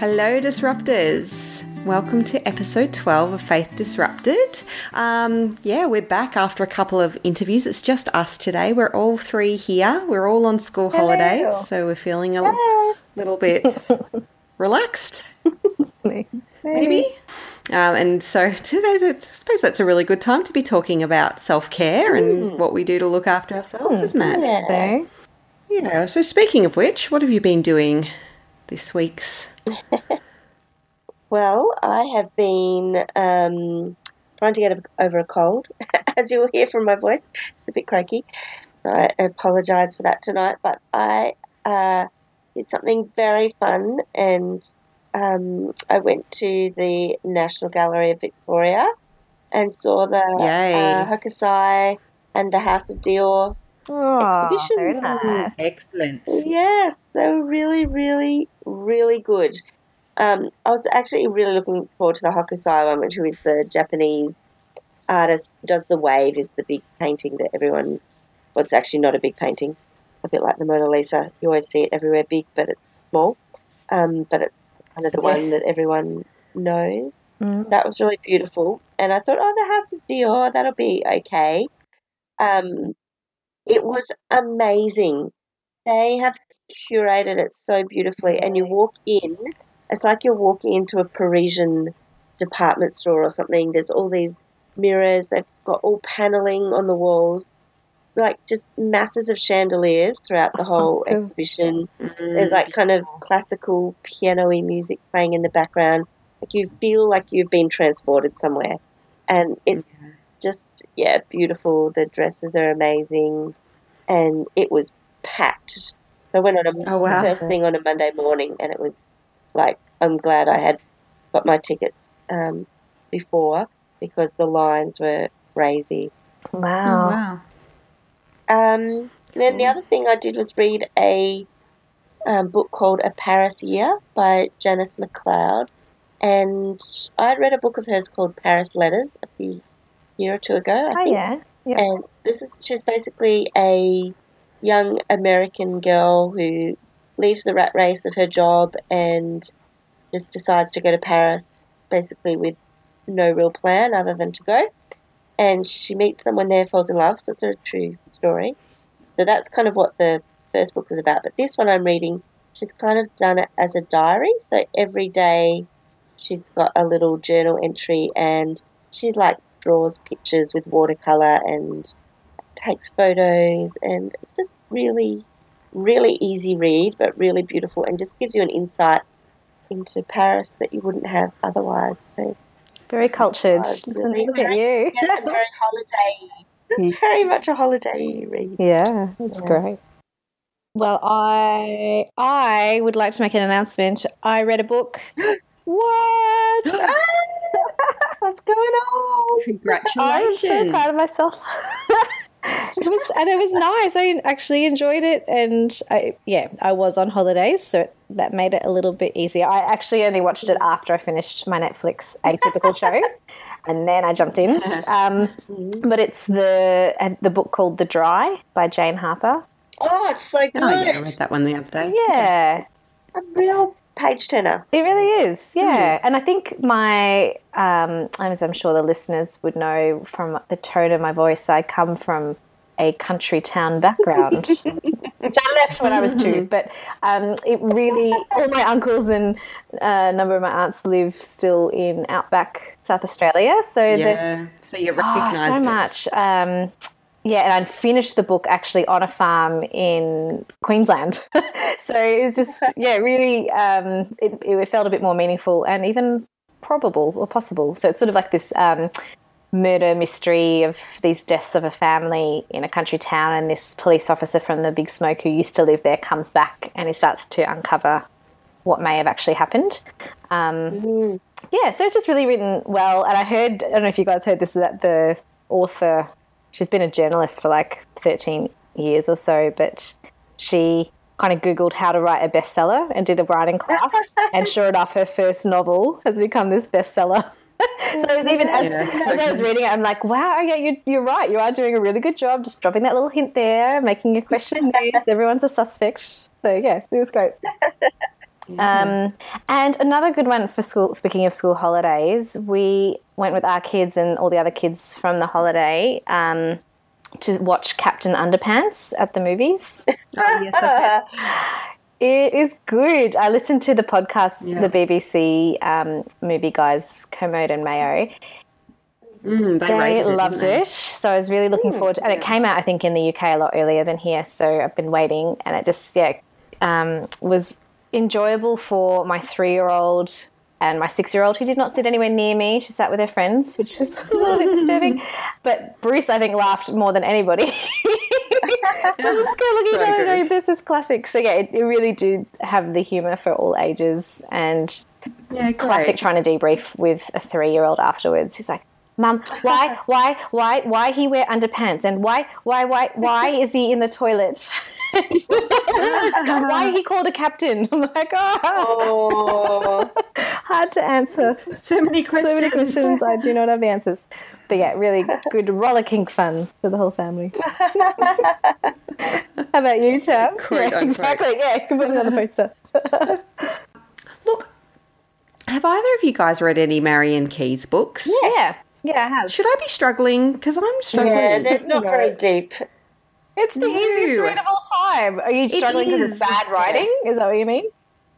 Hello, disruptors. Welcome to episode 12 of Faith Disrupted. Um, yeah, we're back after a couple of interviews. It's just us today. We're all three here. We're all on school Hello. holidays, so we're feeling a Hello. little bit relaxed, maybe. Um, and so today's, I suppose that's a really good time to be talking about self care and what we do to look after ourselves, isn't it? Yeah. So, Yeah. So speaking of which, what have you been doing this week's? Well, I have been um, trying to get over a cold, as you will hear from my voice. It's a bit croaky. So I apologise for that tonight, but I uh, did something very fun and um, I went to the National Gallery of Victoria and saw the uh, Hokusai and the House of Dior oh, Exhibition. nice. Excellent. Yes, they were really, really, really good. Um, I was actually really looking forward to the Hokusai one, which is the Japanese artist does the wave is the big painting that everyone. Well, it's actually not a big painting, a bit like the Mona Lisa. You always see it everywhere big, but it's small. Um, but it's kind of the Yeah. one that everyone knows. Mm. That was really beautiful, and I thought, oh, the House of Dior, that'll be okay. Um, it was amazing. They have curated it so beautifully, and you walk in, it's like you're walking into a Parisian department store or something. There's all these mirrors, they've got all paneling on the walls, like just masses of chandeliers throughout the whole Cool. exhibition. Mm. There's like kind of classical piano-y music playing in the background. Like you feel like you've been transported somewhere. And it's just, yeah, beautiful. The dresses are amazing. And it was packed. So I went on a Oh, wow. first thing on a Monday morning and it was like, I'm glad I had got my tickets um, before because the lines were crazy. Oh, Wow. wow. Um, Then the other thing I did was read a um, book called A Paris Year by Janice MacLeod, and I'd read a book of hers called Paris Letters a few year or two ago, I Oh, think. yeah. Yeah. And this is she's basically a young American girl who leaves the rat race of her job and just decides to go to Paris, basically with no real plan other than to go. And she meets someone there, falls in love. So it's a true story. So that's kind of what the first book was about. But this one I'm reading, she's kind of done it as a diary. So every day she's got a little journal entry and she's like draws pictures with watercolor and takes photos and it's just really really easy read but really beautiful and just gives you an insight into Paris that you wouldn't have otherwise. So Very cultured. Oh, Just it's really little bit very- you. yeah, very holiday. It's very much a holiday read. Yeah, that's Yeah. great. Well, I I would like to make an announcement. I read a book. what? Ah, what's going on? Congratulations! I'm so proud of myself. it was and it was nice. I actually enjoyed it, and I yeah, I was on holidays, so that made it a little bit easier. I actually only watched it after I finished my Netflix atypical show, and then I jumped in. Um, but it's the uh, the book called The Dry by Jane Harper. Oh, it's so good. Oh, yeah, I read that one the other day. Yeah, A real page turner. It really is, yeah. And I think my, um, as I'm sure the listeners would know from the tone of my voice, I come from a country town background, which I left when I was two. But um, it really, all my uncles and uh, a number of my aunts live still in outback South Australia. So the, Yeah. So you Oh, recognised so it. much. Um, yeah, and I finished the book actually on a farm in Queensland. so it was just, yeah, really, um, it, it felt a bit more meaningful and even probable or possible. So it's sort of like this um, murder mystery of these deaths of a family in a country town, and this police officer from the Big Smoke who used to live there comes back and he starts to uncover what may have actually happened. Um, Mm. yeah, so it's just really written well. And I heard, I don't know if you guys heard this, that the author, she's been a journalist for like 13 years or so, but she kind of Googled how to write a bestseller and did a writing class. and sure enough, her first novel has become this bestseller. so it was even as, Yeah, so as I was reading it, I'm like, wow, yeah, you, you're right. You are doing a really good job just dropping that little hint there, making a question. Everyone's a suspect. So yeah, it was great. Um, and another good one for school. Speaking of school holidays, we went with our kids and all the other kids from the holiday um, to watch Captain Underpants at the movies. Oh, yes, It is good. I listened to the podcast, Yeah. the BBC um, movie guys, Kermode and Mayo. Mm, they, They it, loved they? it. So I was really looking forward to And it came out, I think, in the UK a lot earlier than here. So I've been waiting. And it just, yeah, um, was enjoyable for my three year old and my six year old who did not sit anywhere near me. She sat with her friends, which was a little bit disturbing. But Bruce, I think, laughed more than anybody. I was just kind of looking So at it good. this is classic. So yeah, it, it really did have the humour for all ages and Yeah, classic trying to debrief with a three year old afterwards. He's like, Mum, why, why, why, why he wear underpants and why, why, why, why is he in the toilet? why he called a captain? I'm like, oh, Oh, hard to answer. So many So questions. many questions. I do not have the answers. But yeah, really good rollicking fun for the whole family. How about you, Tam? Quote, yeah, unquote. exactly. Yeah, you can put it on the poster. Look, have either of you guys read any Marian Keyes books? Yeah, yeah, I have. Should I be struggling? Because I'm struggling. yeah, they're not very deep. It's the No. easiest read of all time. Are you struggling because is. it's bad writing? Is that what you mean?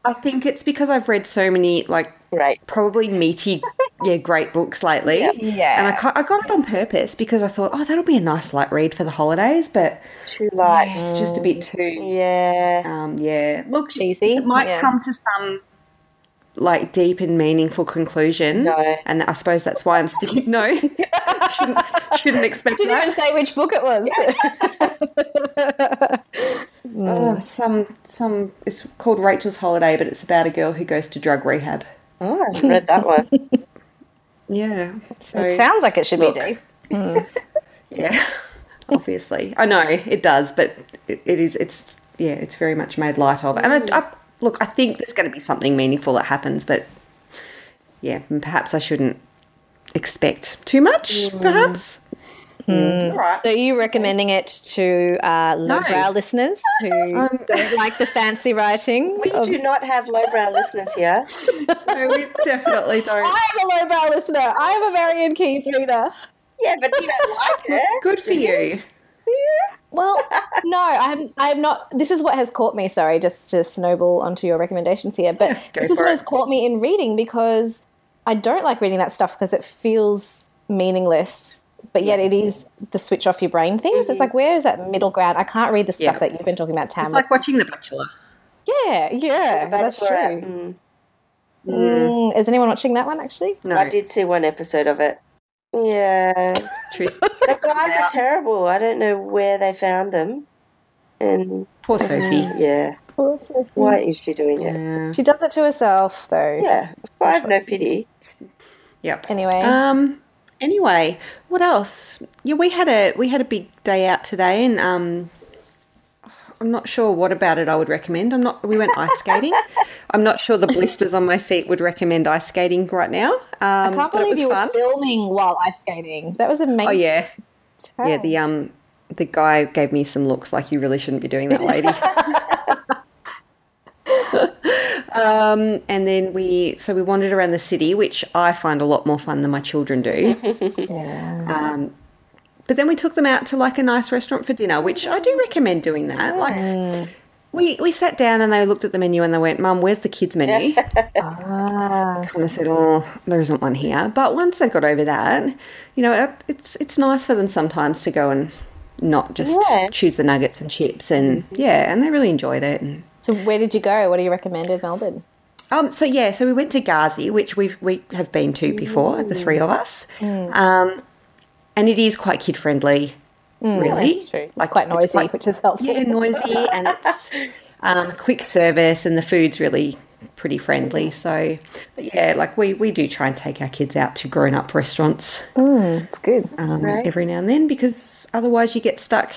I think it's because I've read so many, like, Right. probably meaty, yeah, great books lately. Yeah. And I, I got it on purpose because I thought, oh, that'll be a nice light read for the holidays, but Too light. it's just a bit too, Yeah. um, yeah. Look, Cheesy. it might Yeah. come to some like deep and meaningful conclusion. No. And I suppose that's why I'm sticking. No, shouldn't, shouldn't expect Didn't that. even say which book it was. Oh, mm. some some it's called Rachel's Holiday, but it's about a girl who goes to drug rehab. Oh, I read that one. Yeah. So it sounds like it should Look. be deep. yeah, obviously I know it does, but it, it is it's yeah it's very much made light of. And I, mm. I, look, I think there's going to be something meaningful that happens, but yeah, perhaps I shouldn't expect too much. Perhaps. All right. So are you recommending it to uh, lowbrow listeners who Um, don't like the fancy writing? We of- do not have lowbrow listeners here. No, we definitely don't. I'm a lowbrow listener. I'm a Marian Keyes reader. Yeah, but you don't like it. Good for you. Well, no, I'm. I'm not. This is what has caught me. Sorry, just to snowball onto your recommendations here, but go this is what it. has caught me in reading because I don't like reading that stuff because it feels meaningless. But yet, it is the switch off your brain things. It's like where is that middle ground? I can't read the stuff Yeah. that you've been talking about, Tam. It's like watching The Bachelor. yeah, yeah, that's true. Bachelorette. Mm. Mm, is anyone watching that one actually? No, I did see one episode of it. Yeah. truth. The guys are terrible. I don't know where they found them. And Poor Sophie. yeah, Poor Sophie. why is she doing it? Yeah. She does it to herself, though. Yeah, I have no pity. Yep. Anyway, Um. Anyway, what else? Yeah, we had a we had a big day out today, and um, I'm not sure what about it I would recommend. I'm not. We went ice skating. I'm not sure the blisters on my feet would recommend ice skating right now. Um, I can't believe was you fun. were filming while ice skating. That was amazing. Oh yeah, yeah. The um, the guy gave me some looks like you really shouldn't be doing that, lady. um, and then we so we wandered around the city, which I find a lot more fun than my children do. Yeah. Um, but then we took them out to like a nice restaurant for dinner, which I do recommend doing that. Like we we sat down and they looked at the menu and they went, "Mum, where's the kids menu?" Ah, And I said, "Oh, there isn't one here." But once they got over that, you know, it- it's it's nice for them sometimes to go and not just Yeah. choose the nuggets and chips, and yeah, and they really enjoyed it. And so where did you go? What do you recommend in Melbourne? um, so yeah, so we went to Gazi, which we we have been to before, the three of us, um, and it is quite kid friendly. really, That's true. It's Like, quite it's noisy, quite- which is helpful. yeah, noisy, and it's um, quick service, and the food's really pretty friendly. So, but yeah, like we we do try and take our kids out to grown up restaurants It's good. um, Right. every now and then because otherwise you get stuck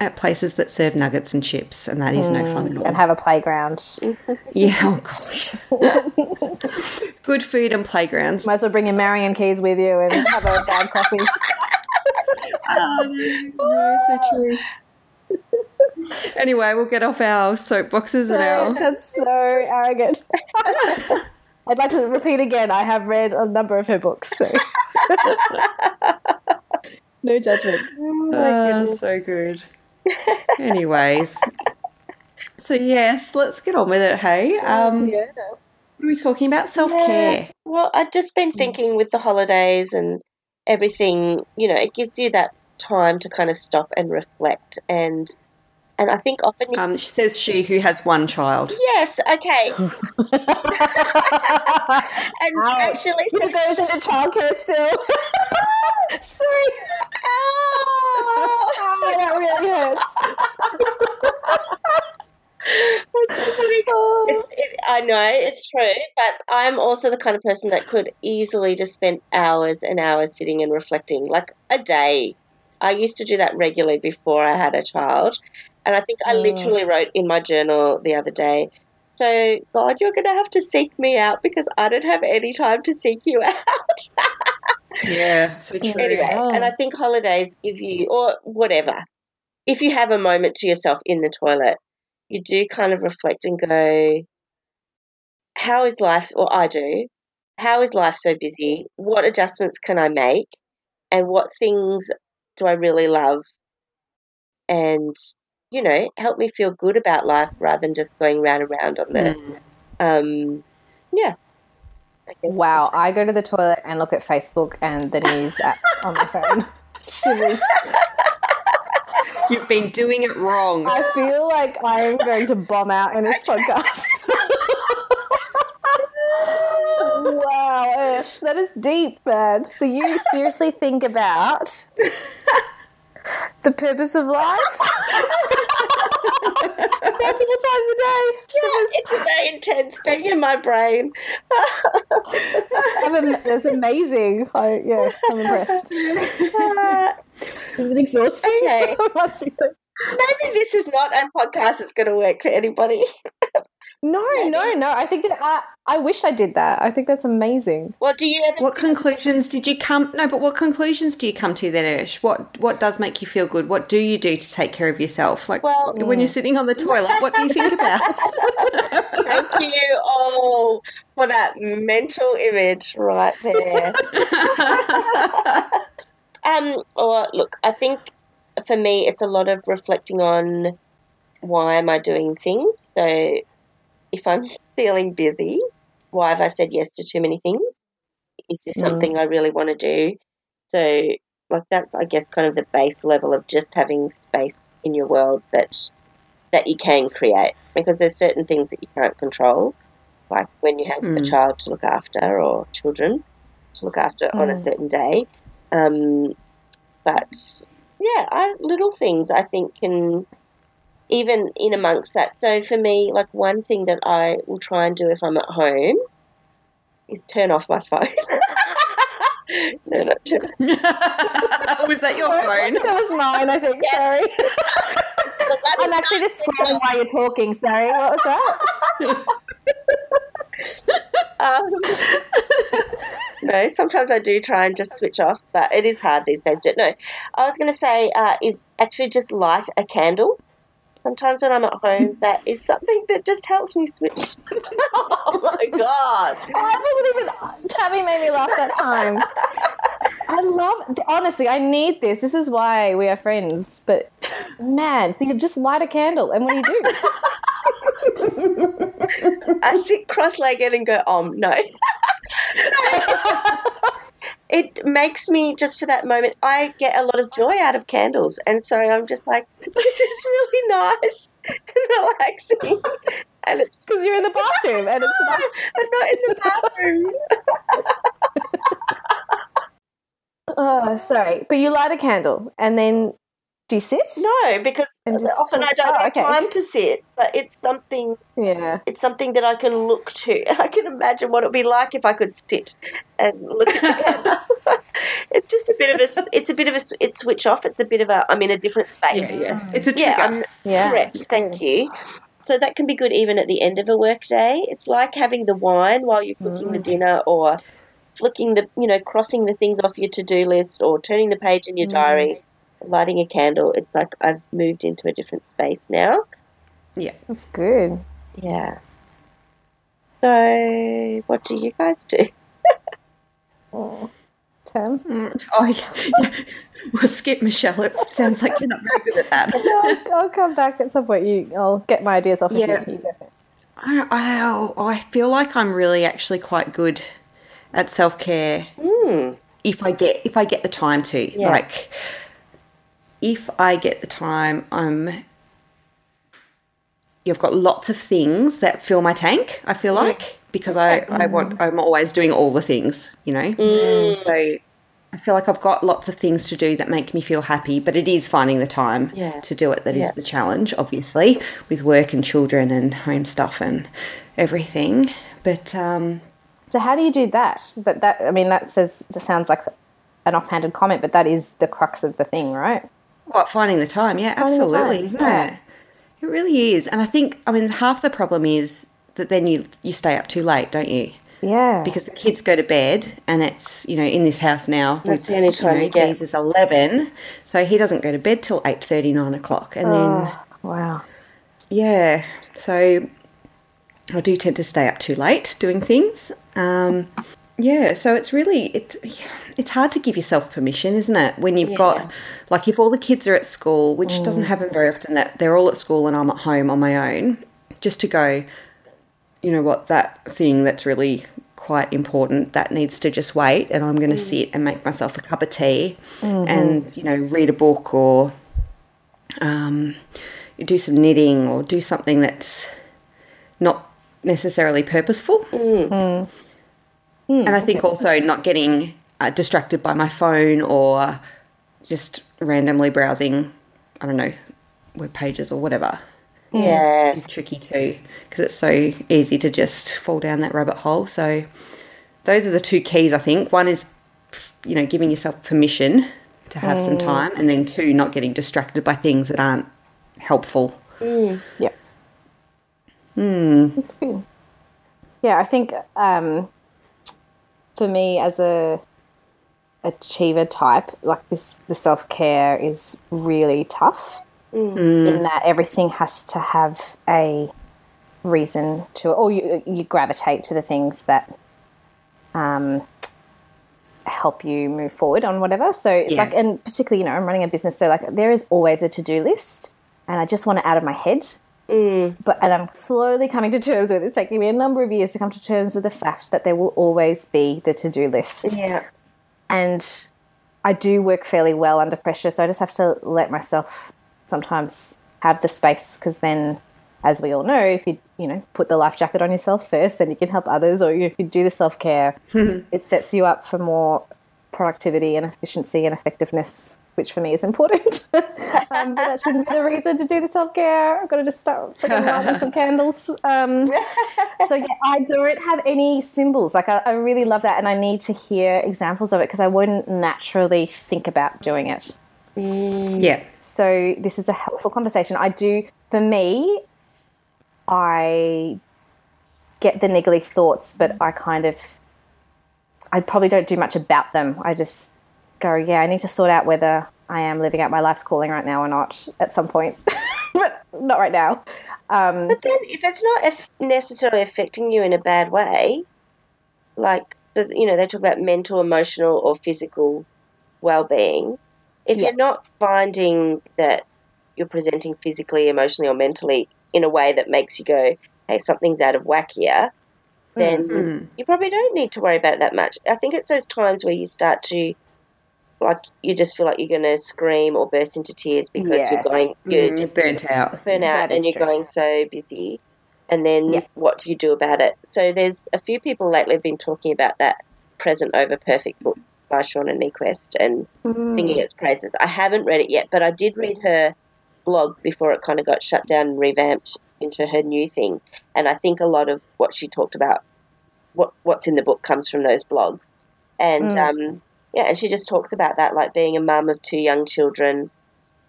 at places that serve nuggets and chips, and that is no fun at all. And have a playground. Yeah, oh gosh. Good food and playgrounds. Might as well bring your Marian Keyes with you and have a bad coffee. Oh, no, so true. anyway, we'll get off our soapboxes and our. That's so arrogant. I'd like to repeat again. I have read a number of her books. So. no judgment. Oh, so good. Anyways, so yes, let's get on with it. Hey, um, yeah. what are we talking about? Self care. Well, I've just been thinking with the holidays and everything, you know, it gives you that time to kind of stop and reflect and and I think often you- Um, she says she who has one child. yes, okay. and Ouch. actually Who goes into childcare still? Sorry. Oh! Oh, that really hurts. It, I know it's true, but I'm also the kind of person that could easily just spend hours and hours sitting and reflecting, like a day. I used to do that regularly before I had a child, and I think I Mm. literally wrote in my journal the other day. So, God, you're going to have to seek me out because I don't have any time to seek you out. Yeah, so true. anyway, Yeah. and I think holidays give you, or whatever, if you have a moment to yourself in the toilet, you do kind of reflect and go, how is life, or I do, how is life so busy? What adjustments can I make? And what things do I really love? And, you know, help me feel good about life rather than just going round and round on the, Mm. um, yeah. I Wow, I go to the toilet and look at Facebook and the news app on my phone. Shivers. You've been doing it wrong. I feel like I am going to bomb out in this podcast. wow, Ursh, that is deep, man. So you seriously think about the purpose of life multiple times a day. Shivers. It's a very intense thing in my brain. That's amazing. I, yeah, I'm impressed. Uh, Is it exhausting? Okay. Must be so- maybe this is not a podcast that's going to work for anybody. No, no, no. I think that I, I wish I did that. I think that's amazing. What do you ever? What conclusions did you come? No, but what conclusions do you come to then, Ursh? What What does make you feel good? What do you do to take care of yourself? Like Well- when you're sitting on the toilet, what do you think about? Thank you all for that mental image right there. Um, or look, I think for me, it's a lot of reflecting on why am I doing things. So, if I'm feeling busy, why have I said yes to too many things? Is this Mm. something I really want to do? So, like that's, I guess, kind of the base level of just having space in your world that that you can create because there's certain things that you can't control, like when you have a Mm. child to look after or children to look after on a Mm. certain day. Um, but yeah, I, little things I think can even in amongst that. So for me, like one thing that I will try and do if I'm at home is turn off my phone. no, not turn. Was that your phone? That was mine, I think. Sorry. Look, I I'm actually just scrolling while you're talking. Sorry, what was that? Um, no, sometimes I do try and just switch off, but it is hard these days. to do it. No, I was going to say uh, is actually just light a candle. Sometimes when I'm at home, that is something that just helps me switch. oh my god! I wasn't even. Tabby made me laugh that time. I love. Honestly, I need this. This is why we are friends. But man, so you just light a candle, and what do you do? I sit cross-legged and go, um, no. It makes me just for that moment. I get a lot of joy out of candles, and so I'm just like, this is really nice and relaxing. And it's Because you're in the bathroom, and it's No, I'm not in the bathroom. Oh, sorry. But you light a candle and then do you sit? No, because often I don't oh, have okay. time to sit. But it's something. Yeah. It's something that I can look to. I can imagine what it would be like if I could sit and look at the candle. it's just a bit of a. It's a bit of a. It's switch off. It's a bit of a. I'm in a different space. Yeah, yeah. It's a trigger. Yeah, I'm Yeah. correct. Thank you. So that can be good even at the end of a work day. It's like having the wine while you're cooking the mm. dinner or flicking the, you know, crossing the things off your to do list or turning the page in your mm. diary. Lighting a candle, it's like I've moved into a different space now. Yeah. That's good. Yeah. So, what do you guys do? Oh. Tam? Mm. Oh, yeah. We'll skip Michelle. It sounds like you're not very good at that. I'll, I'll come back at some point. You, I'll get my ideas off Yeah. of you. you. I, I, I feel like I'm really actually quite good at self care Mm. if I get if I get the time to. Yeah. Like if I get the time, I'm you've got lots of things that fill my tank, I feel mm. like. Because I, I want mm. I'm always doing all the things, you know. Mm. So I feel like I've got lots of things to do that make me feel happy, but it is finding the time Yeah. to do it that is Yeah. the challenge, obviously, with work and children and home stuff and everything. But um, So how do you do that? That that I mean that says that sounds like an offhanded comment, but that is the crux of the thing, right? What finding the time? Yeah, Finding absolutely, time, isn't yeah. it? It really is, and I think I mean half the problem is that then you you stay up too late, don't you? Yeah. Because the kids go to bed, and it's you know in this house now. That's the only time you get- Deez is eleven, so he doesn't go to bed till eight thirty, nine o'clock, and then Oh, wow. yeah, so I do tend to stay up too late doing things. Um, yeah, so it's really it's it's hard to give yourself permission, isn't it? When you've got like if all the kids are at school, which mm. doesn't happen very often, that they're all at school and I'm at home on my own, just to go, you know what, that thing that's really quite important that needs to just wait, and I'm going to mm. sit and make myself a cup of tea, mm-hmm. and you know read a book or um, do some knitting or do something that's not necessarily purposeful. Mm. And I think also not getting uh, distracted by my phone or just randomly browsing, I don't know, web pages or whatever. Yeah, tricky too because it's so easy to just fall down that rabbit hole. So those are the two keys, I think. One is, you know, giving yourself permission to have some time, and then two, not getting distracted by things that aren't helpful. Yeah. Hmm. That's good. Yeah, I think um, for me as a achiever type, like this, the self care is really tough in that everything has to have a reason to, or you you gravitate to the things that um, help you move forward on whatever. So it's Yeah. like, and particularly, you know, I'm running a business, so like there is always a to do list, and I just want it out of my head Mm. but and I'm slowly coming to terms with it. It's taking me a number of years to come to terms with the fact that there will always be the to do list. Yeah. And I do work fairly well under pressure, so I just have to let myself sometimes have the space because then as we all know, if you you know put the life jacket on yourself first, then you can help others, or if you do the self care, it sets you up for more productivity and efficiency and effectiveness, which for me is important. um, but that shouldn't be the reason to do the self care. I've got to just start freaking lighting some candles. Um, so yeah, I don't have any symbols. Like I, I really love that, and I need to hear examples of it because I wouldn't naturally think about doing it. Yeah. So this is a helpful conversation. I do for me, I get the niggly thoughts, but I kind of I probably don't do much about them. I just go, yeah, I need to sort out whether I am living out my life's calling right now or not at some point, but not right now. Um, But then, if it's not if necessarily affecting you in a bad way, like the, you know, they talk about mental, emotional, or physical well-being. If Yeah. you're not finding that you're presenting physically, emotionally, or mentally in a way that makes you go, "Hey, something's out of whack here," then Mm. you probably don't need to worry about it that much. I think it's those times where you start to, like, you just feel like you're going to scream or burst into tears because Yeah. you're going, you're Mm, just burnt out. burn out That and you're true. going so busy and then Yeah. what do you do about it so there's a few people lately have been talking about that present over perfect book by Shauna Niequist and singing its praises I haven't read it yet but I did read her blog before it kind of got shut down and revamped into her new thing and I think a lot of what she talked about what what's in the book comes from those blogs and Mm. um yeah and she just talks about that like being a mum of two young children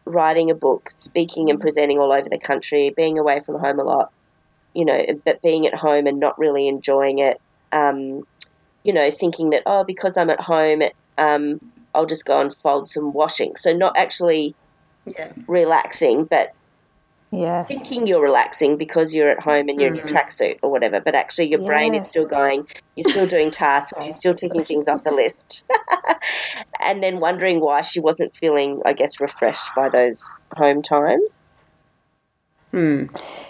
writing a book, speaking and presenting all over the country, being away from home a lot, you know, but being at home and not really enjoying it. Um, you know, thinking that oh, because I'm at home, um, I'll just go and fold some washing. So not actually Yeah. relaxing, but Yes. thinking you're relaxing because you're at home and you're in your Mhm. tracksuit or whatever, but actually your brain is still going, you're still doing tasks, you're still ticking things off the list. and then wondering why she wasn't feeling, I guess, refreshed by those home times. Mm.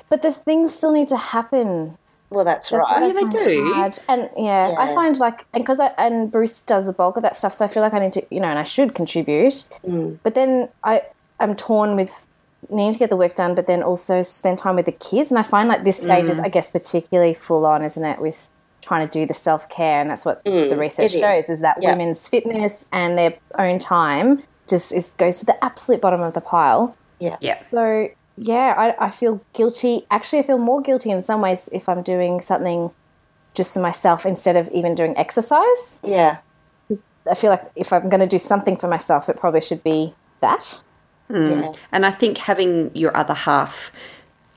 But the things still need to happen. Well, that's, That's right. Yeah, they do. hard. And yeah, I find like, and because I and Bruce does the bulk of that stuff, so I feel like I need to, you know, and I should contribute. Mm. But then I, I'm torn with needing to get the work done, but then also spend time with the kids. And I find like this stage Mm. is, I guess, particularly full on, isn't it, with trying to do the self care, and that's what Mm, the research it is. shows is that Yeah. women's fitness and their own time just is goes to the absolute bottom of the pile. Yeah. Yeah. So yeah, I, I feel guilty. Actually, I feel more guilty in some ways if I'm doing something just for myself instead of even doing exercise. Yeah. I feel like if I'm going to do something for myself, it probably should be that. Mm. Yeah. And I think having your other half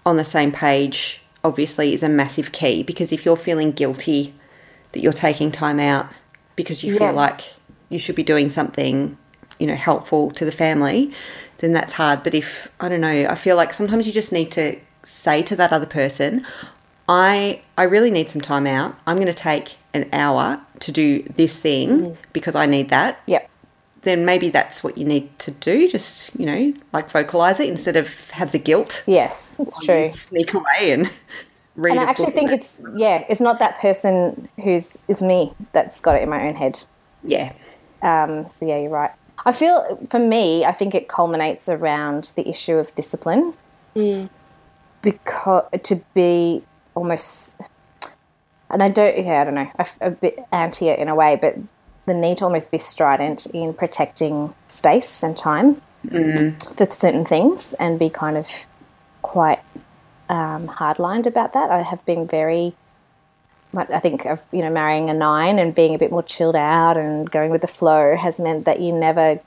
on the same page obviously is a massive key because if you're feeling guilty that you're taking time out because you feel like you should be doing something, you know, helpful to the family, then that's hard. But if I don't know, I feel like sometimes you just need to say to that other person, I I really need some time out. I'm going to take an hour to do this thing mm-hmm. because I need that Yep. Then maybe that's what you need to do. Just you know, like vocalize it instead of have the guilt. Yes, it's true. Sneak away and read. And I actually think it's yeah, it's not that person who's it's me that's got it in my own head. yeah, Um, yeah, you're right. I feel for me, I think it culminates around the issue of discipline. Because to be almost, and I don't, yeah, I don't know, a, a bit anti it in a way, but the need to almost be strident in protecting space and time for certain things and be kind of quite um, hardlined about that. I have been very I think of you know marrying a nine and being a bit more chilled out and going with the flow has meant that you never,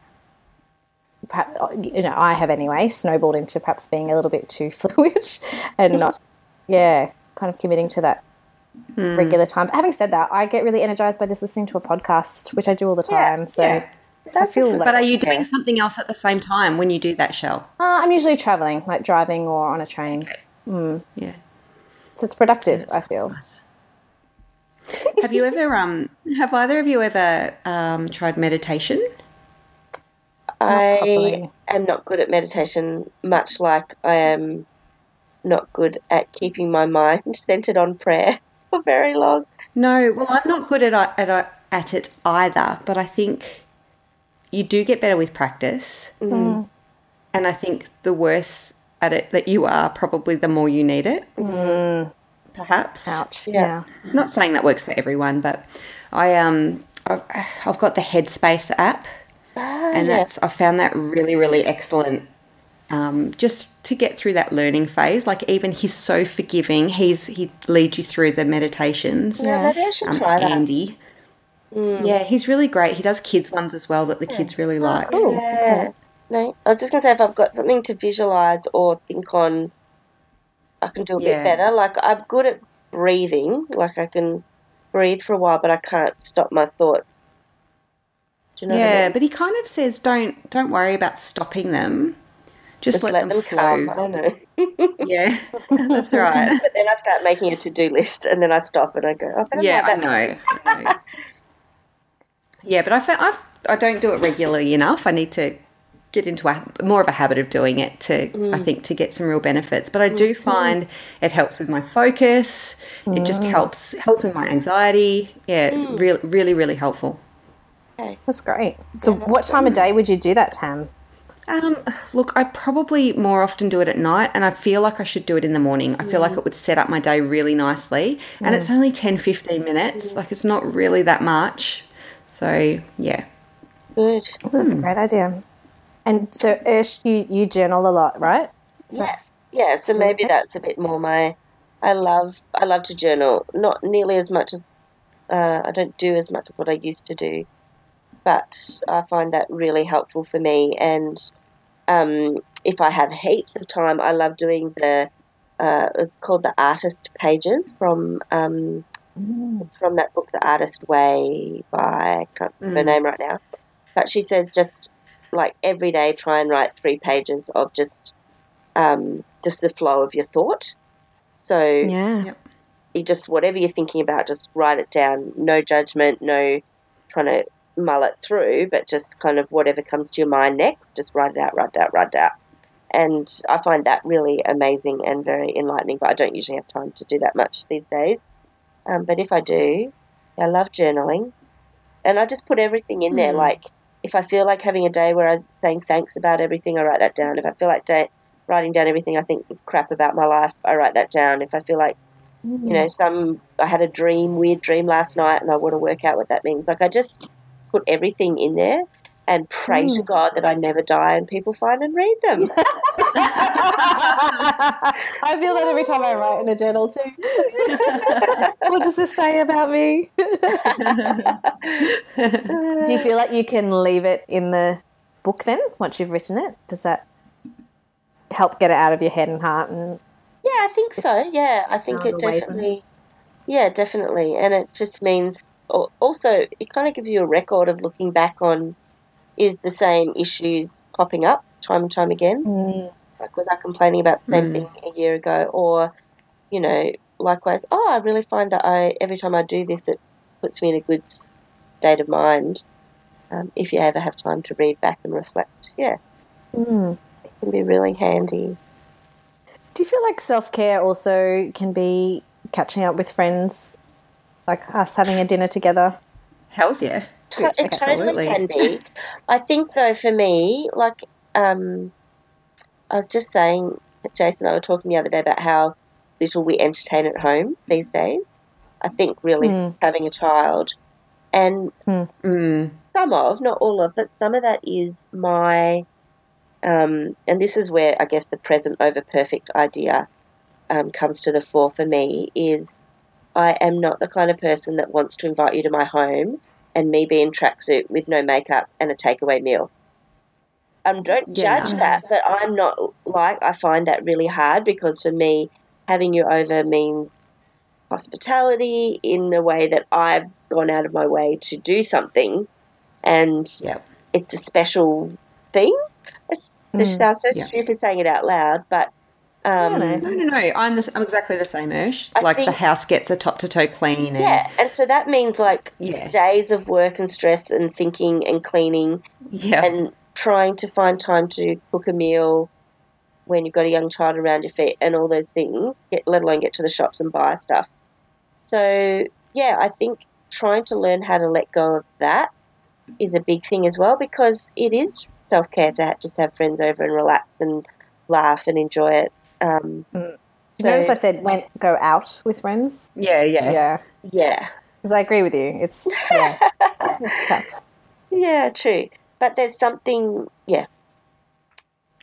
perhaps, you know, I have anyway snowballed into perhaps being a little bit too fluid and not, yeah, kind of committing to that regular time. But having said that, I get really energized by just listening to a podcast, which I do all the Yeah, time. so yeah. That's feel like- But are you doing yeah. something else at the same time when you do that, Shell? uh, I'm usually traveling, like driving or on a train, Yeah. so it's productive. I feel. Nice. have you ever um have either of you ever um tried meditation? I properly. am not good at meditation, much like I am not good at keeping my mind centered on prayer for very long. No, well, I'm not good at at at it either, but I think you do get better with practice. Mm. And I think the worse at it that you are, probably the more you need it. Perhaps. Ouch. Yeah. yeah. Not saying that works for everyone, but I um I've, I've got the Headspace app, Ah, and yeah. that's I found that really really excellent. Um, just to get through that learning phase, like even he's so forgiving. He's he leads you through the meditations. Yeah, maybe I should um, try that. Andy. Yeah, he's really great. He does kids ones as well that the kids really like. Cool. Yeah. No, I was just going to say if I've got something to visualize or think on, I can do a Yeah. bit better. Like I'm good at breathing. Like I can breathe for a while, but I can't stop my thoughts. Do you know what I Yeah, mean? but he kind of says don't don't worry about stopping them. Just, Just let, them, flow. come. I don't know. Yeah, that's right. But then I start making a to-do list, and then I stop and I go, "Oh, I better Yeah, I know. I know. yeah, but I found I've, I don't do it regularly enough. I need to get into a, more of a habit of doing it to I mm. think to get some real benefits. But I do mm-hmm. find it helps with my focus. It just ah. helps helps with my anxiety. Yeah, mm. really, really, really helpful. Okay, that's great. So, what time of day would you do that, Tam? Um, look, I probably more often do it at night, and I feel like I should do it in the morning. I feel like it would set up my day really nicely, and it's only 10 15 minutes. Like, it's not really that much. So, yeah. Good. That's a great idea. And so, Ursh, you, you journal a lot, right? Yes. Yeah. So maybe okay? that's a bit more my. I love. I love to journal. Not nearly as much as. Uh, I don't do as much as what I used to do, but I find that really helpful for me. And um, if I have heaps of time, I love doing the. Uh, it's called the artist pages from. Um, It's from that book, The Artist Way, by I can't remember her name right now. But she says just like every day, try and write three pages of just um, just the flow of your thought. So Yeah. Yep. you just whatever you're thinking about, just write it down. No judgment, no trying to mull it through, but just kind of whatever comes to your mind next, just write it out, write it out, write it out. And I find that really amazing and very enlightening. But I don't usually have time to do that much these days. Um, but if I do, I love journaling, and I just put everything in there. Mm. Like if I feel like having a day where I'm saying thanks about everything, I write that down. If I feel like day, writing down everything I think is crap about my life, I write that down. If I feel like you know some I had a dream, weird dream last night, and I want to work out what that means. Like I just put everything in there and pray to mm. God that I never die and people find and read them. I feel that every time I write in a journal too. what does this say about me? Do you feel like you can leave it in the book then once you've written it? Does that help get it out of your head and heart? And Yeah, I think so. Yeah, I think it definitely. Yeah, definitely, and it just means also it kind of gives you a record of looking back on is the same issues popping up time and time again. Like, was I complaining about the same Mm. thing a year ago, or you know, likewise, oh, I really find that I every time I do this, it puts me in a good state of mind. Um, if you ever have time to read back and reflect, yeah, Mm. it can be really handy. Do you feel like self care also can be catching up with friends, like us having a dinner together? Hells yeah. To- it Absolutely. totally can be. I think though for me, like um, I was just saying, Jason and I were talking the other day about how little we entertain at home these days. I think really Hmm. having a child, and Mm. some of, not all of, but some of that is my, um, and this is where I guess the present over perfect idea um, comes to the fore for me is I am not the kind of person that wants to invite you to my home and me be in tracksuit with no makeup and a takeaway meal. Um, don't Yeah. judge that, but I'm not like I find that really hard because for me, having you over means hospitality in a way that I've gone out of my way to do something, and Yep. it's a special thing. It's, It Mm. sounds so Yeah. stupid saying it out loud, but um, No, No, no, no. I'm the, I'm exactly the same, Ursh. I Like the house gets a top to toe clean. And, yeah, and so that means like Yeah. days of work and stress and thinking and cleaning Yeah. and trying to find time to cook a meal when you've got a young child around your feet and all those things, get, let alone get to the shops and buy stuff. So, yeah, I think trying to learn how to let go of that is a big thing as well because it is self care to just have friends over and relax and laugh and enjoy it. Um, Mm. so, Notice I said went go out with friends. yeah, yeah. Yeah, yeah. because I agree with you. It's yeah, it's tough. Yeah, true. But there's something, yeah.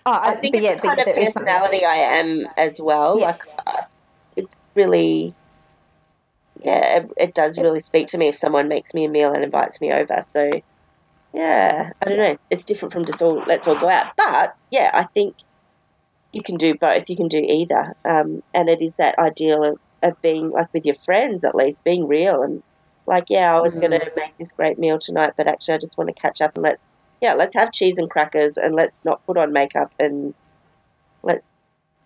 Oh, I think it's yeah, the kind of there is personality I am as well. Yes. Like, uh, it's really, yeah, it, it does really speak to me if someone makes me a meal and invites me over. So, yeah, I don't know. It's different from just all let's all go out. But yeah, I think you can do both. You can do either. Um, and it is that ideal of, of being like with your friends at least, being real and like, yeah, I was Mhm. going to make this great meal tonight, but actually I just want to catch up and let's, yeah, let's have cheese and crackers and let's not put on makeup and let's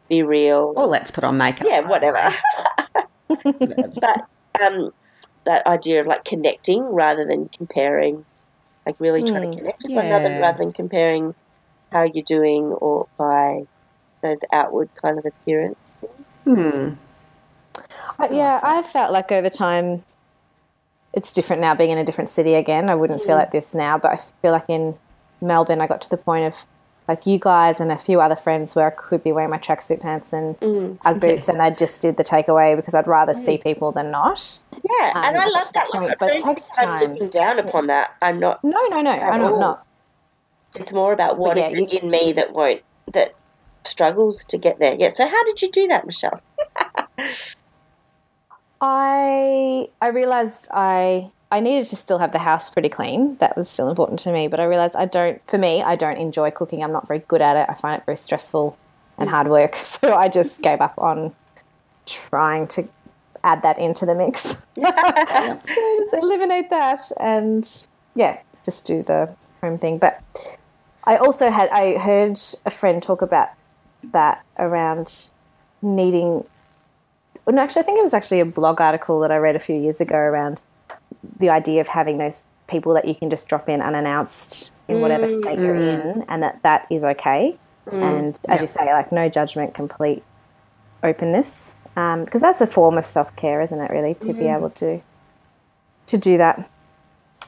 be real. Or let's put on makeup. yeah, whatever. but um, that idea of like connecting rather than comparing, like really trying to Mm, connect with one another rather than comparing how you're doing or by those outward kind of appearance. Hmm. Uh, yeah, I felt like over time, it's different now being in a different city again. I wouldn't feel like this now, but I feel like in Melbourne, I got to the point of like you guys and a few other friends where I could be wearing my tracksuit pants and Mm. Ugg boots, and I just did the takeaway because I'd rather see people than not. Yeah, Um, and I I love that. that point, Like, but it takes think I'm time. looking down upon that. I'm not. No, no, no, I'm all. not. not. It's more about what yeah, is you- in me that won't that struggles to get there. Yeah. So how did you do that, Michelle? I I realized I I needed to still have the house pretty clean. That was still important to me, but I realized I don't for me, I don't enjoy cooking. I'm not very good at it. I find it very stressful and hard work. So I just gave up on trying to add that into the mix. so just eliminate that and yeah, just do the home thing. But I also had I heard a friend talk about that around needing. Well, no, actually, I think it was actually a blog article that I read a few years ago around the idea of having those people that you can just drop in unannounced in whatever mm, state you're mm. in, and that that is okay. Mm, and as you say, like no judgment, complete openness, um, because that's a form of self care, isn't it? Really, to be able to to do that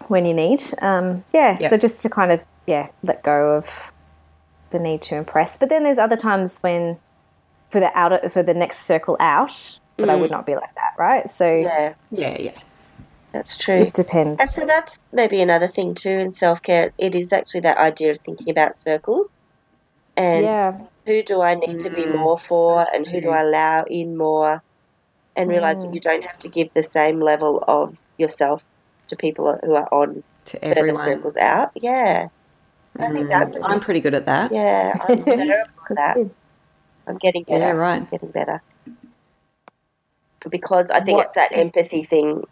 when you need. Um, yeah, Yeah. so just to kind of yeah let go of the need to impress. But then there's other times when for the outer for the next circle out, but I would mm. not be like that, right? So Yeah, Yeah, yeah. that's true. it depends. And so that's maybe another thing too in self care. It is actually that idea of thinking about circles and Yeah, who do I need to be mm, more for and who do I allow in more and realizing mm. you don't have to give the same level of yourself to people who are on To further everyone. circles out. Yeah. I think that's I'm pretty good at that. yeah, I'm terrible at that. I'm getting better. Yeah, right. I'm getting better. Because I think What- it's that empathy thing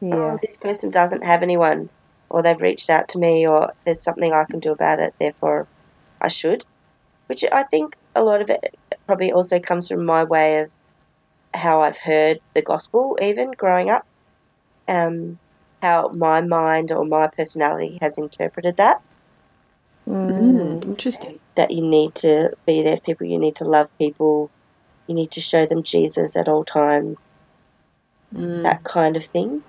Yeah, oh, this person doesn't have anyone, or they've reached out to me, or there's something I can do about it, therefore I should. Which I think a lot of it probably also comes from my way of how I've heard the gospel, even growing up, um, how my mind or my personality has interpreted that. Mm, interesting. That you need to be there for people, you need to love people, you need to show them Jesus at all times, Mm. that kind of thing.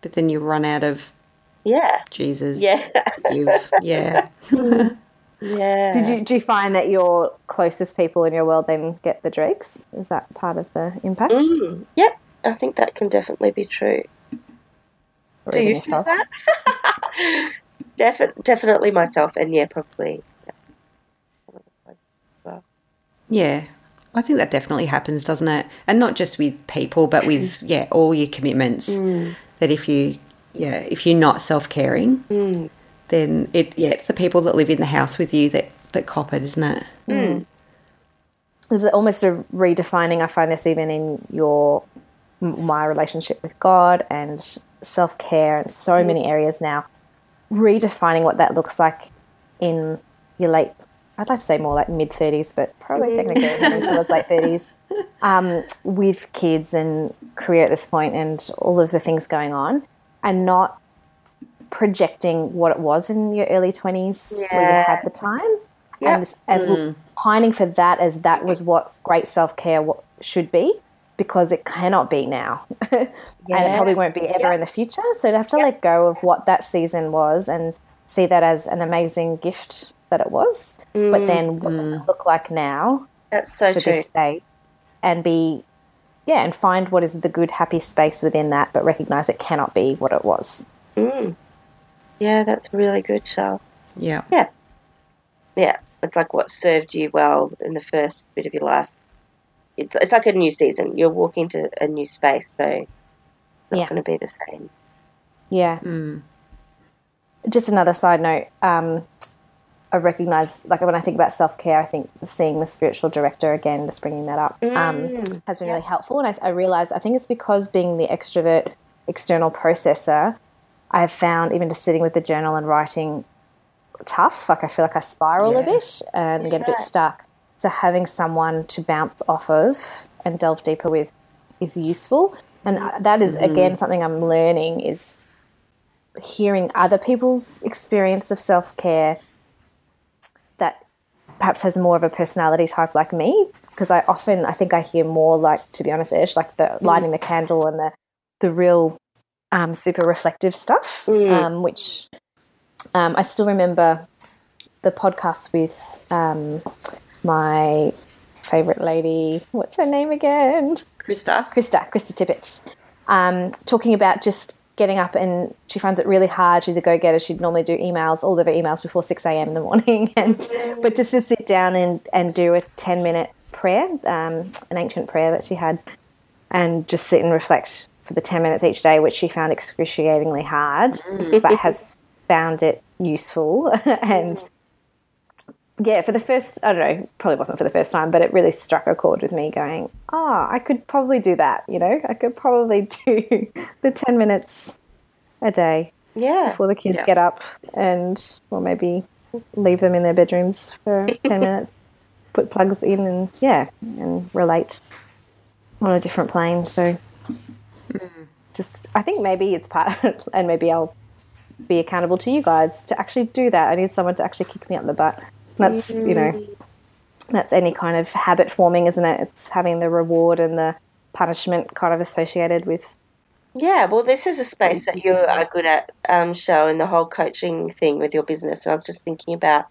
But then you run out of Yeah, Jesus. yeah, You've, yeah. yeah. Did you do you find that your closest people in your world then get the dregs? Is that part of the impact? Mm, yep, I think that can definitely be true. Or Do even you feel that? Defi- definitely myself, and yeah, probably. Yeah. I think that definitely happens, doesn't it? And not just with people, but with mm. yeah, all your commitments. Mm. That if you yeah, if you're not self caring, Mm. then it yeah, it's the people that live in the house with you that that cop it, isn't it? Mm. There's almost a redefining. I find this even in your my relationship with God and self care and so many areas now. Redefining what that looks like in your late. I'd like to say more like mid thirties, but probably technically moving towards late thirties. Um, with kids and career at this point and all of the things going on, and not projecting what it was in your early twenties where you had the time Yep. and and pining for that as that was what great self care should be because it cannot be now, and it probably won't be ever in the future. So to have to let go of what that season was and see that as an amazing gift that it was, but mm. then what does it mm. look like now That's so for true. this state, and be yeah, and find what is the good happy space within that, but recognize it cannot be what it was. Mm. Yeah, that's really good, Charles. Yeah. Yeah. Yeah, it's like what served you well in the first bit of your life. It's, it's like a new season. You're walking to a new space, so it's not Yeah. going to be the same. Yeah. Just another side note. Um, I recognize, like when I think about self care, I think seeing the spiritual director again, just bringing that up, um, has been really helpful. And I, I realize I think it's because being the extrovert external processor, I have found even just sitting with the journal and writing tough. Like I feel like I spiral a bit and get a bit stuck. So having someone to bounce off of and delve deeper with is useful. And that is again something I'm learning is hearing other people's experience of self care that perhaps has more of a personality type like me. Because I often, I think I hear more like, to be honest, Ursh, like the lighting the candle and the the real um, super reflective stuff, um, which um, I still remember the podcast with um, my favorite lady. What's her name again? Krista. Krista, Krista Tippett, um, talking about just getting up and she finds it really hard. She's a go getter. She'd normally do emails, all of her emails before 6 a.m. in the morning. And But just to sit down and, and do a 10 minute prayer, um, an ancient prayer that she had, and just sit and reflect for the 10 minutes each day, which she found excruciatingly hard, but has found it useful. and yeah, for the first, I don't know, probably wasn't for the first time, but it really struck a chord with me going, ah, I could probably do that, you know? I could probably do the 10 minutes a day. Yeah. before the kids Yeah. get up, and or maybe leave them in their bedrooms for ten minutes, put plugs in, and yeah, and relate on a different plane. So, just I think maybe it's part, and maybe I'll be accountable to you guys to actually do that. I need someone to actually kick me up the butt. That's you know, that's any kind of habit forming, isn't it? It's having the reward and the punishment kind of associated with Yeah, well, this is a space that you are good at, um, show, and the whole coaching thing with your business. And I was just thinking about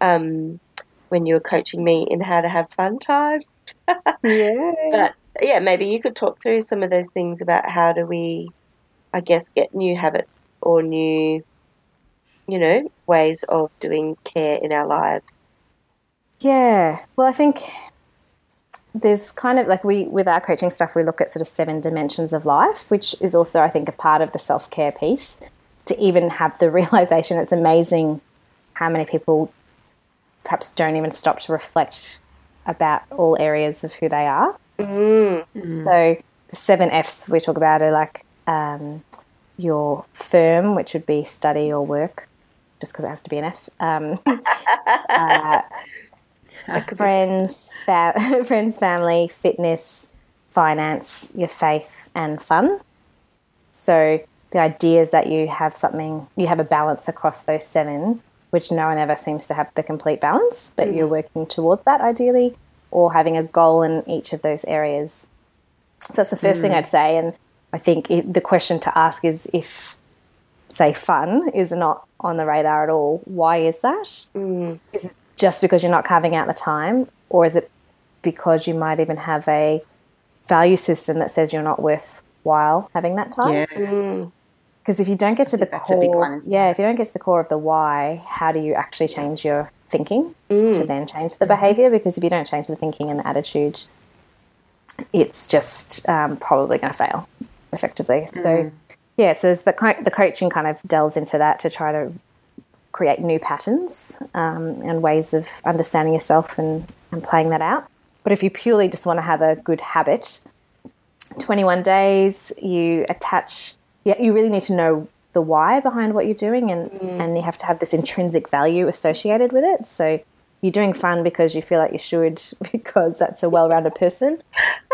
um, when you were coaching me in how to have fun time. yeah. But yeah, maybe you could talk through some of those things about how do we, I guess, get new habits or new, you know, ways of doing care in our lives. Yeah. Well, I think there's kind of like we, with our coaching stuff, we look at sort of seven dimensions of life, which is also, I think, a part of the self care piece. To even have the realization, it's amazing how many people perhaps don't even stop to reflect about all areas of who they are. Mm. So the seven Fs we talk about are like um, your firm, which would be study or work, just because it has to be an F. Um, uh, friends, fa- friends, family, fitness, finance, your faith, and fun. So the idea is that you have something, you have a balance across those seven, which no one ever seems to have the complete balance, but you're working towards that ideally, or having a goal in each of those areas. So that's the first thing I'd say. And I think it, the question to ask is if, say, fun is not on the radar at all, why is that? Mm. Is it just because you're not carving out the time, or is it because you might even have a value system that says you're not worthwhile having that time? Yeah. Mm. Because if you don't get to the that's a big core, one, yeah, if you don't get to the core of the why, how do you actually change your thinking to Mm. then change the behavior? Because if you don't change the thinking and the attitude, it's just um, probably going to fail effectively. So, yeah, so the co- the coaching kind of delves into that to try to create new patterns um, and ways of understanding yourself and, and playing that out. But if you purely just want to have a good habit, 21 days, you attach, yeah, you really need to know the why behind what you're doing and, and you have to have this intrinsic value associated with it. So you're doing fun because you feel like you should because that's a well rounded person.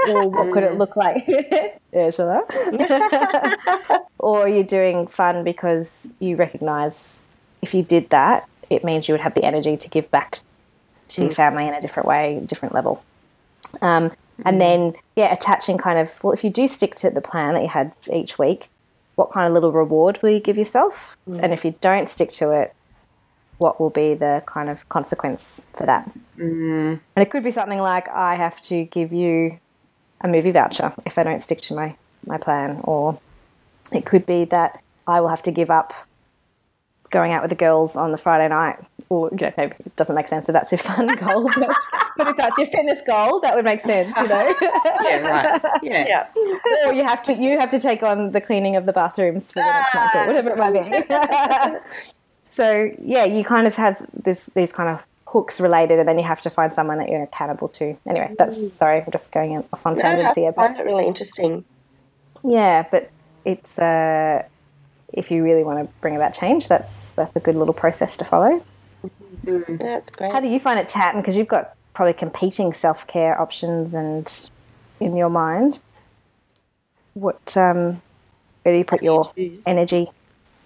Or what could it mm. look like? yeah, shall or you're doing fun because you recognize if you did that, it means you would have the energy to give back to your mm. family in a different way, different level. Um, and mm. then, yeah, attaching kind of, well, if you do stick to the plan that you had each week, what kind of little reward will you give yourself? And if you don't stick to it, what will be the kind of consequence for that? Mm. And it could be something like, I have to give you a movie voucher if I don't stick to my, my plan, or it could be that I will have to give up going out with the girls on the Friday night. Or, you know, maybe it doesn't make sense if that's your fun goal, but, but if that's your fitness goal, that would make sense, you know. Yeah, right. Yeah. Yeah. or you have to you have to take on the cleaning of the bathrooms for the next month or whatever it might be. So yeah, you kind of have this these kind of hooks related, and then you have to find someone that you're accountable to. Anyway, that's sorry, I'm just going off on No, tangents I here, but find it really interesting. yeah, but it's uh, if you really want to bring about change, that's that's a good little process to follow. That's great. How do you find it, Tatten? Because you've got probably competing self care options and in your mind. What um, where do you put your energy?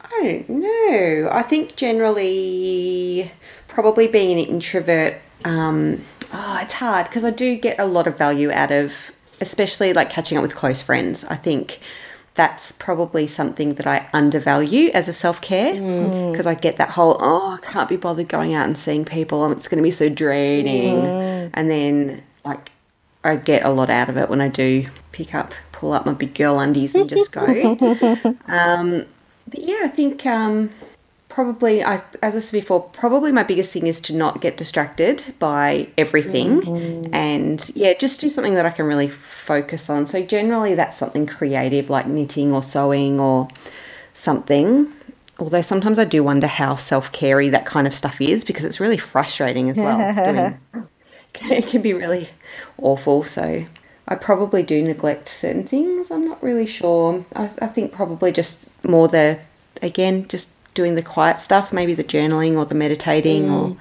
I don't know. I think generally, probably being an introvert, um, oh, it's hard because I do get a lot of value out of, especially like catching up with close friends. I think that's probably something that I undervalue as a self care because I get that whole, oh, I can't be bothered going out and seeing people. And it's going to be so draining. And then, like, I get a lot out of it when I do pick up, pull up my big girl undies and just go. um, but yeah, I think um, probably, I, as I said before, probably my biggest thing is to not get distracted by everything and yeah, just do something that I can really focus on. So generally, that's something creative like knitting or sewing or something. Although sometimes I do wonder how self carey that kind of stuff is because it's really frustrating as well. doing, it can be really awful. So I probably do neglect certain things. I'm not really sure. I, I think probably just more the again, just doing the quiet stuff, maybe the journaling or the meditating or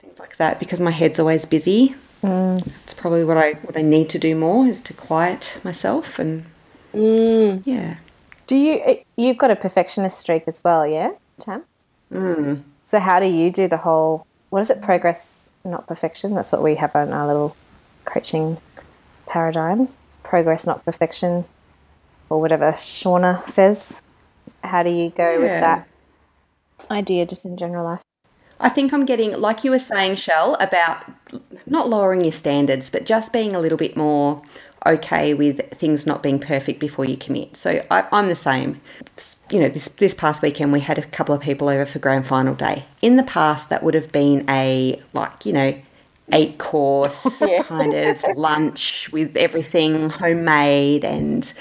things like that, because my head's always busy. It's probably what I what I need to do more is to quiet myself and Mm. yeah. Do you? You've got a perfectionist streak as well, yeah, Tam. Mm. So how do you do the whole? What is it? Progress, not perfection. That's what we have on our little coaching paradigm. Progress, not perfection, or whatever Shauna says. How do you go with that idea, just in general life? I think I'm getting, like you were saying, Shell, about not lowering your standards, but just being a little bit more okay with things not being perfect before you commit. So I, I'm the same. You know, this this past weekend we had a couple of people over for grand final day. In the past, that would have been a like you know eight course Yeah. kind of lunch with everything homemade and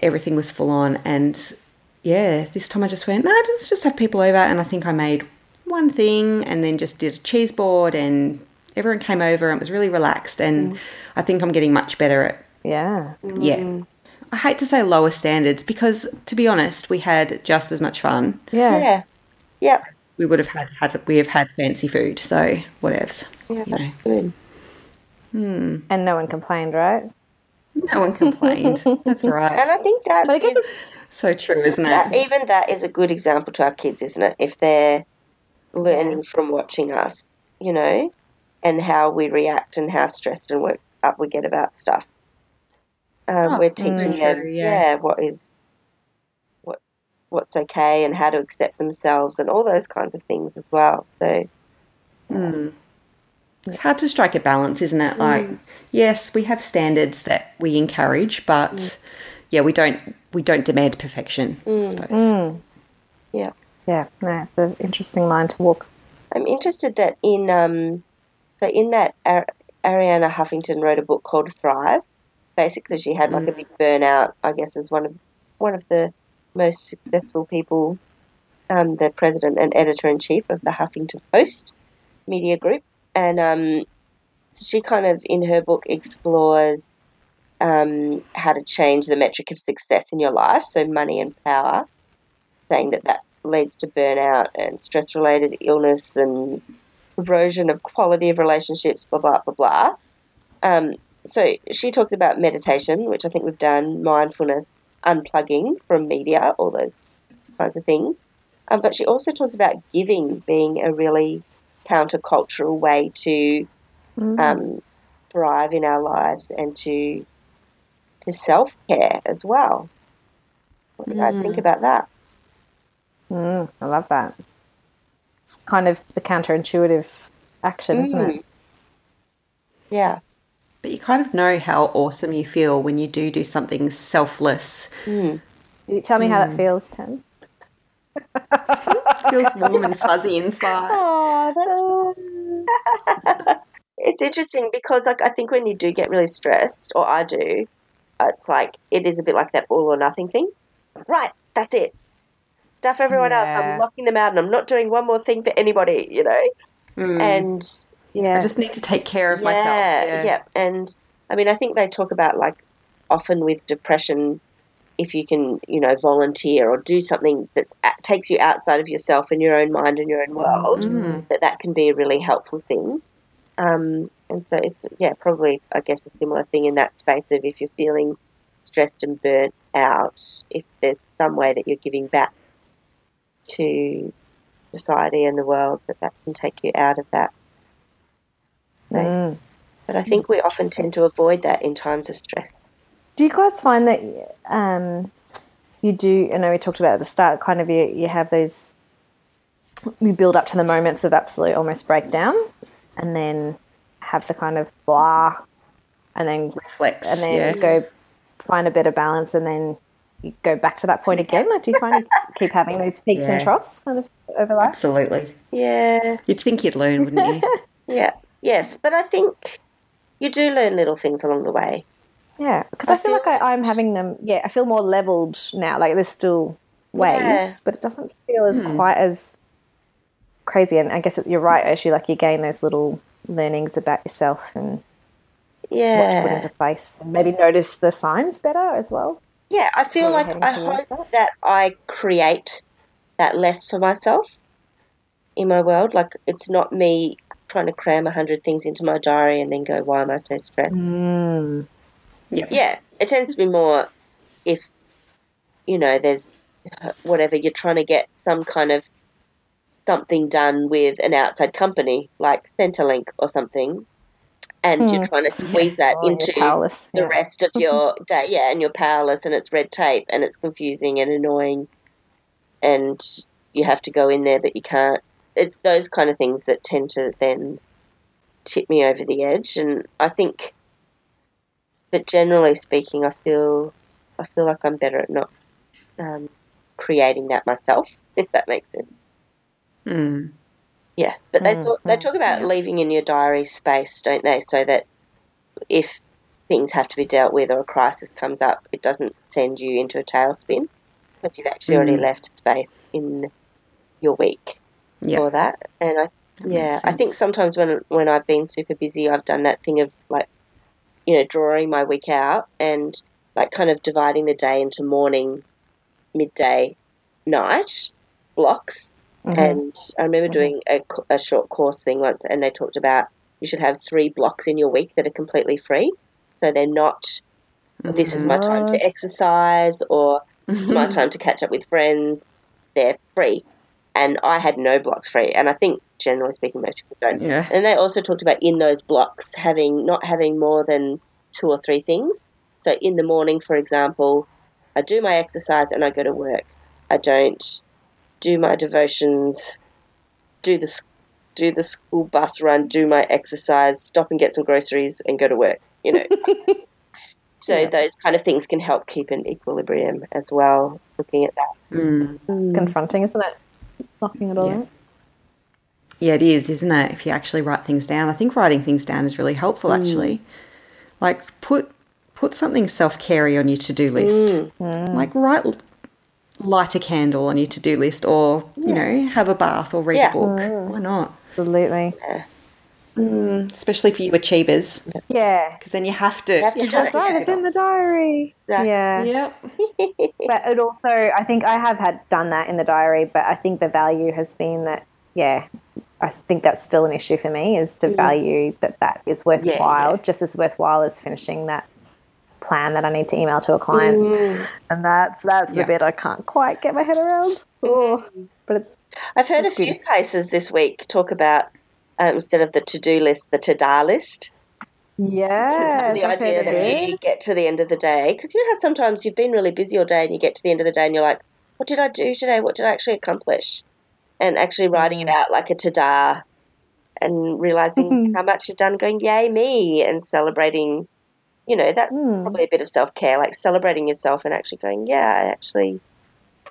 everything was full on. And yeah, this time I just went, no, let's just have people over. And I think I made one thing and then just did a cheese board and everyone came over and it was really relaxed. And mm. I think I'm getting much better at, Yeah. yeah. I hate to say lower standards because, to be honest, we had just as much fun. Yeah. Yeah. Yep. We would have had, had we have had fancy food, so whatevs. Yeah, You that's know, good. Hmm. And no one complained, right? No one complained. That's right. And. I think that But I guess is- So true, isn't that it? even that is a good example to our kids, isn't it? If they're learning from watching us, you know, and how we react and how stressed and worked up we get about stuff. Um, Oh, we're teaching mm, them, true, yeah. yeah. what is what what's okay and how to accept themselves and all those kinds of things as well. So Mm. It's hard to strike a balance, isn't it? Like, mm. yes, we have standards that we encourage, but mm. yeah, we don't we don't demand perfection. I mm. suppose. yeah. Yeah. No, it's an interesting line to walk. I'm interested that in um, so in that Ar- Arianna Huffington wrote a book called Thrive. Basically, she had like a big burnout. I guess as one of one of the most successful people, um, the president and editor in chief of the Huffington Post media group, and um, she kind of in her book explores um, how to change the metric of success in your life, so money and power, saying that that leads to burnout and stress related illness and erosion of quality of relationships, blah, blah, blah, blah. Um, so she talks about meditation, which I think we've done, mindfulness, unplugging from media, all those kinds of things. Um, but she also talks about giving being a really countercultural way to mm. um, thrive in our lives and to to self care as well. What do you guys think mm. about that? Mm, I love that. It's kind of the counterintuitive action, isn't it? Mm. Yeah. But you kind of know how awesome you feel when you do do something selfless. Can you tell me how that feels, Tim? Feels warm and fuzzy inside. Oh, it's interesting because, like, I think when you do get really stressed, or I do, it's like it is a bit like that all or nothing thing. Right, that's it. Stuff everyone else. I'm locking them out, and I'm not doing one more thing for anybody. You know, Mm. and Yeah. I just need to take care of yeah, myself. yeah, Yeah. And I mean, I think they talk about like often with depression, if you can, you know, volunteer or do something that takes you outside of yourself and your own mind and your own world, Mm. that that can be a really helpful thing. Um, and so it's yeah, probably I guess a similar thing in that space of if you're feeling stressed and burnt out, if there's some way that you're giving back to society and the world, that that can take you out of that. space. Mm. But I think we often tend to avoid that in times of stress. Do you guys find that um, you do? I know we talked about at the start. Kind of you, you have those. You build up to the moments of absolute almost breakdown, and then have the kind of blah, and then Reflex. and then yeah. go find a better balance, and then you go back to that point again. Like, do you find you keep having those peaks and troughs kind of over life? Absolutely. Yeah, You'd think you'd learn, wouldn't you? yeah, yes. But I think you do learn little things along the way. Yeah, because I, I feel feel- like I, I'm having them. Yeah, I feel more leveled now. Like there's still waves, Yeah. but it doesn't feel as quite as crazy. And I guess it's, you're right, actually. Like you gain those little learnings about yourself and what to put into place, and maybe notice the signs better as well. yeah, I feel like I hope that I create that less for myself in my world. Like it's not me trying to cram a hundred things into my diary and then go, why am I so stressed? Mm. Yeah. Yeah, it tends to be more if you know there's whatever you're trying to get some kind of something done with an outside company like Centrelink or something, and you're hmm. trying to squeeze that Oh, into the yeah. rest of your day. Yeah, and you're powerless, and it's red tape, and it's confusing and annoying, and you have to go in there, but you can't. It's those kind of things that tend to then tip me over the edge, and I think. But generally speaking, I feel I feel like I'm better at not um, creating that myself, if that makes sense. Mm. Yes, but they Mm, talk, they mm, talk about yeah. leaving in your diary space, don't they? So that if things have to be dealt with or a crisis comes up, it doesn't send you into a tailspin because you've actually already Mm. left space in your week Yeah. for that. And I, That yeah, I think sometimes when when I've been super busy, I've done that thing of like, you know, drawing my week out and like kind of dividing the day into morning, midday, night blocks. Mhm. And I remember doing a, a short course thing once, and they talked about you should have three blocks in your week that are completely free. So they're not, this is my time to exercise or this is my time to catch up with friends. They're free. And I had no blocks free. And I think, generally speaking, most people don't. Yeah. And they also talked about in those blocks having not having more than two or three things. So in the morning, for example, I do my exercise and I go to work. I don't do my devotions, do the do the school bus run, do my exercise, stop and get some groceries, and go to work. You know. so Yeah. those kind of things can help keep an equilibrium as well. Looking at that. Mm. Confronting, isn't it? It all Yeah. Yeah, it is, isn't it? If you actually write things down, I think writing things down is really helpful. Mm. Actually, like put put something self carey on your to do list. Mm. Mm. Like write light a candle on your to do list, or you know have a bath or read Yeah. a book. Why not? Absolutely. Mm, especially for you achievers, Yeah. because then you have to. You have to do That's right. It's in the diary. Exactly. Yeah. Yep. but it also i think i have had done that in the diary but i think the value has been that yeah i think that's still an issue for me is to value that that is worthwhile yeah. just as worthwhile as finishing that plan that i need to email to a client and that's that's Yeah. the bit i can't quite get my head around oh, but it's I've heard a That's few good. places this week talk about um, instead of the to do list, the to da list. yeah the idea that you get to the end of the day. Because you know how sometimes you've been really busy all day and you get to the end of the day and you're like what did i do today? What did i actually accomplish? And actually writing it out like a to da and realizing how much you've done going yay me and celebrating you know that's Mm. probably a bit of self-care like celebrating yourself and actually going yeah i actually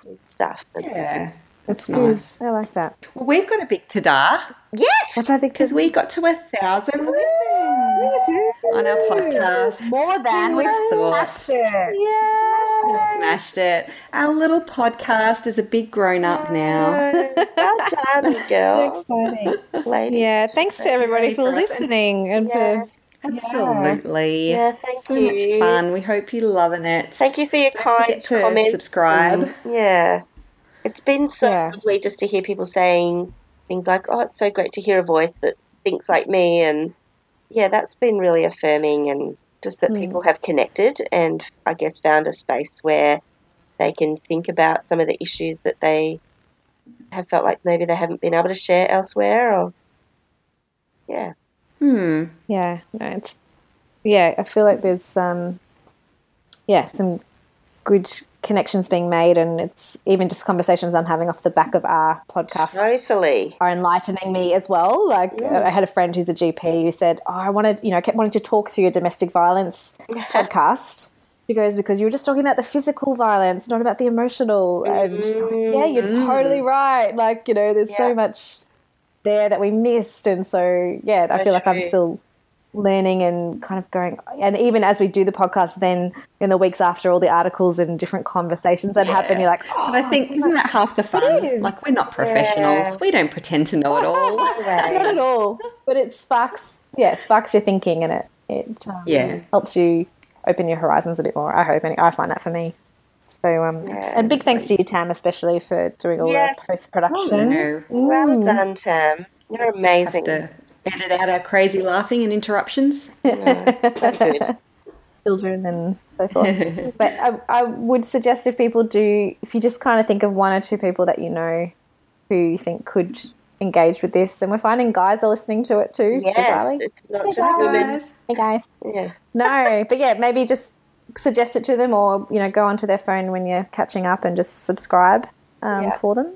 did stuff. Yeah, that's Good. nice. i like that Well, we've got a big ta-da yes what's that big because we got to a thousand listens on our podcast. more than we thought? smashed it yeah Smashed it. Our little podcast is a big grown up now. well done girl exciting lady Yeah, thanks to everybody for for listening and yes. Absolutely. yeah thank So you much fun. We hope you're loving it. Thank you for your Don't kind forget to comments. subscribe. and- yeah. It's been so Yeah. lovely just to hear people saying things like, oh, it's so great to hear a voice that thinks like me. And yeah, that's been really affirming and just that Mm. people have connected and I guess found a space where they can think about some of the issues that they have felt like maybe they haven't been able to share elsewhere or yeah. Hmm. Yeah, no, it's yeah. I feel like there's um, yeah, some good connections being made, and it's even just conversations I'm having off the back of our podcast Totally. are enlightening me as well. Like Yeah. I had a friend who's a GP who said, "Oh, I wanted, you know, I kept wanting to talk through your domestic violence podcast." She goes because you were just talking about the physical violence, not about the emotional. And mm-hmm. yeah, you're totally mm-hmm. right. Like you know, there's Yeah. so much there that we missed, and so yeah, I So feel like I'm still learning and kind of going. And even as we do the podcast, then in the weeks after, all the articles and different conversations that happen, you're like, oh, But I think isn't that half the fun? Like we're not professionals. Yeah. We don't pretend to know it all. not at all. But it sparks, yeah, it sparks your thinking, and it it um, Yeah. helps you open your horizons a bit more. I hope, and I find that for me. So, um, Yeah, and big thanks to you, Tam, especially for doing all Yes. the post production. No, Well Mm. done, Tam. You're have amazing. to edit out our crazy laughing and interruptions. Children and so forth. but I, I would suggest if people do, if you just kind of think of one or two people that you know who you think could engage with this, and we're finding guys are listening to it too. Yes, it's not Hey, just women. Guys. Hey guys. Yeah. No, but yeah, maybe just suggest it to them, or you know, go onto their phone when you're catching up and just subscribe um, Yeah. for them.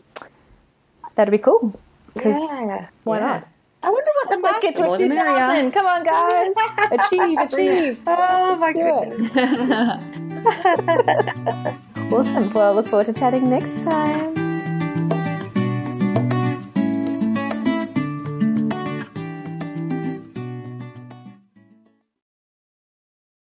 That'd be cool. 'Cause Yeah. why Yeah. not? I wonder what the get to a the merrier. 2000. Come on, guys. achieve, achieve. Oh my goodness. Awesome. Well, I look forward to chatting next time.